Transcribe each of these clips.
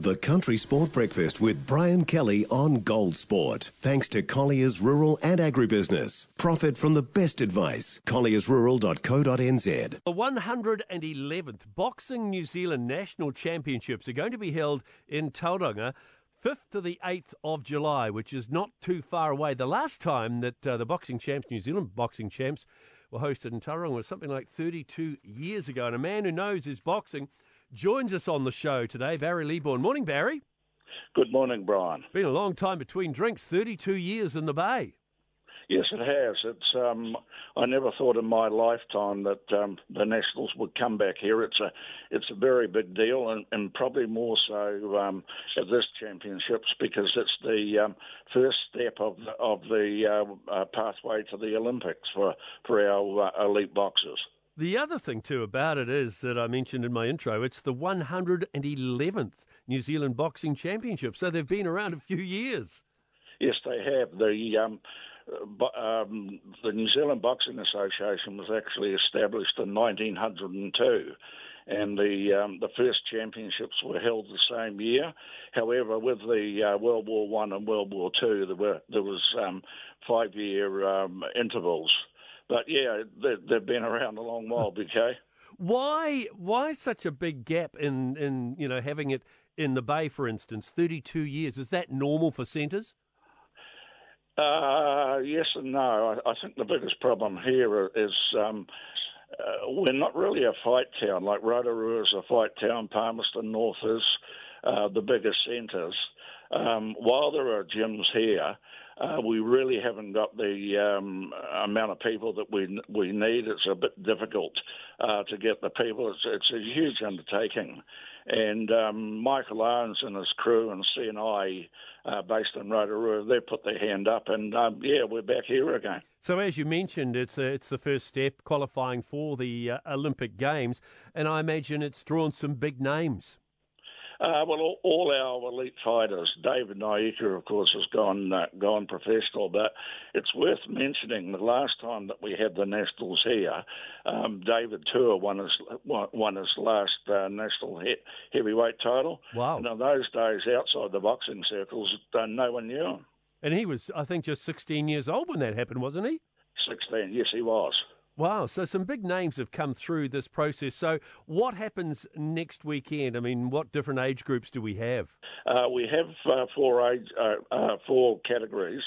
The Country Sport Breakfast with Brian Kelly on Gold Sport. Thanks to Collier's Rural and Agribusiness. Profit from the best advice. colliersrural.co.nz. The 111th Boxing New Zealand National Championships are going to be held in Tauranga. 5th to the 8th of July, which is not too far away. The last time that uh, the boxing champs, New Zealand boxing champs, were hosted in Tauranga was something like 32 years ago. And a man who knows his boxing joins us on the show today, Barry Leabourn. Morning, Barry. Good morning, Brian. Been a long time between drinks, 32 years in the Bay. Yes, it has. It's. Um, I never thought in my lifetime that um, the Nationals would come back here. It's a, it's a very big deal, and, and probably more so um, at this championships because it's the um, first step of the, of the uh, uh, pathway to the Olympics for for our uh, elite boxers. The other thing, too, about it is that I mentioned in my intro, it's the 111th New Zealand Boxing Championship. So they've been around a few years. Yes, they have. The um, um, the New Zealand Boxing Association was actually established in 1902, and the um, the first championships were held the same year. However, with the uh, World War One and World War Two, there were there was um, five year um, intervals. But yeah, they, they've been around a long while, BK. Why why such a big gap in, in you know having it in the Bay, for instance, thirty two years? Is that normal for centres? Uh, yes and no. I, I, think the biggest problem here is um, uh, we're not really a fight town. Like Rotorua is a fight town, Palmerston North is uh, the biggest centres. Um, while there are gyms here, uh, we really haven't got the um, amount of people that we we need. It's a bit difficult uh, to get the people. It's, it's a huge undertaking, and um, Michael Owens and his crew and CNI, uh, based in Rotorua, they put their hand up, and um, yeah, we're back here again. So, as you mentioned, it's a, it's the first step qualifying for the uh, Olympic Games, and I imagine it's drawn some big names. Uh, well, all, all, our elite fighters. David Nyika, of course, has gone uh, gone professional, but it's worth mentioning the last time that we had the nationals here, um, David Tua won his won his last uh, national he- heavyweight title. Wow! And in those days, outside the boxing circles, uh, no one knew him. And he was, I think, just 16 years old when that happened, wasn't he? 16, yes, he was. Wow, so some big names have come through this process. So, what happens next weekend? I mean, what different age groups do we have? Uh, we have uh, four age, uh, uh four categories.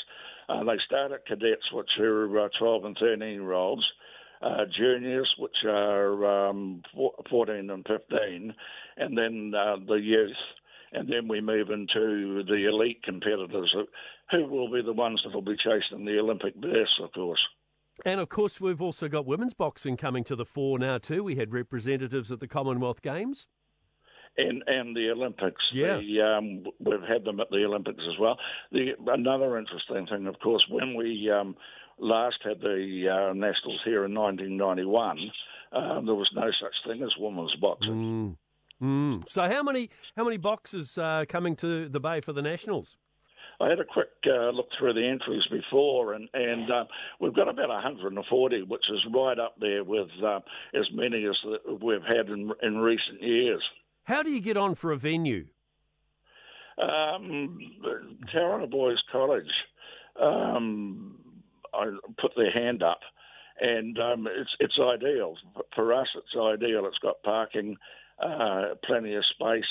Uh, they start at cadets, which are uh, 12 and 13 year olds. juniors, which are um, 14 and 15, and then the youth, and then we move into the elite competitors, who will be the ones that will be chasing the Olympic best, of course. And of course, we've also got women's boxing coming to the fore now too. We had representatives at the Commonwealth Games. And and the Olympics. Yeah, the, um, we've had them at the Olympics as well. The another interesting thing, of course, when we um, last had the uh, nationals here in 1991, uh, there was no such thing as women's boxing. Mm. Mm. So how many how many boxers uh, coming to the Bay for the nationals? I had a quick uh, look through the entries before, and and uh, we've got about 140, which is right up there with uh, as many as we've had in in recent years. How do you get on for a venue? Um, Tauranga Boys College. Um, I put their hand up, and um, it's it's ideal for us. It's ideal. It's got parking, uh, plenty of space.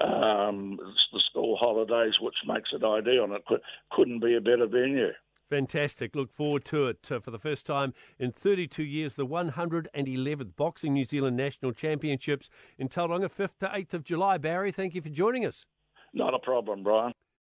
Um, it's the school holidays, which makes it ideal, and it could, couldn't be a better venue. Fantastic. Look forward to it uh, for the first time in 32 years. The 111th Boxing New Zealand National Championships in Tauranga, 5th to 8th of July. Barry, thank you for joining us. Not a problem, Brian.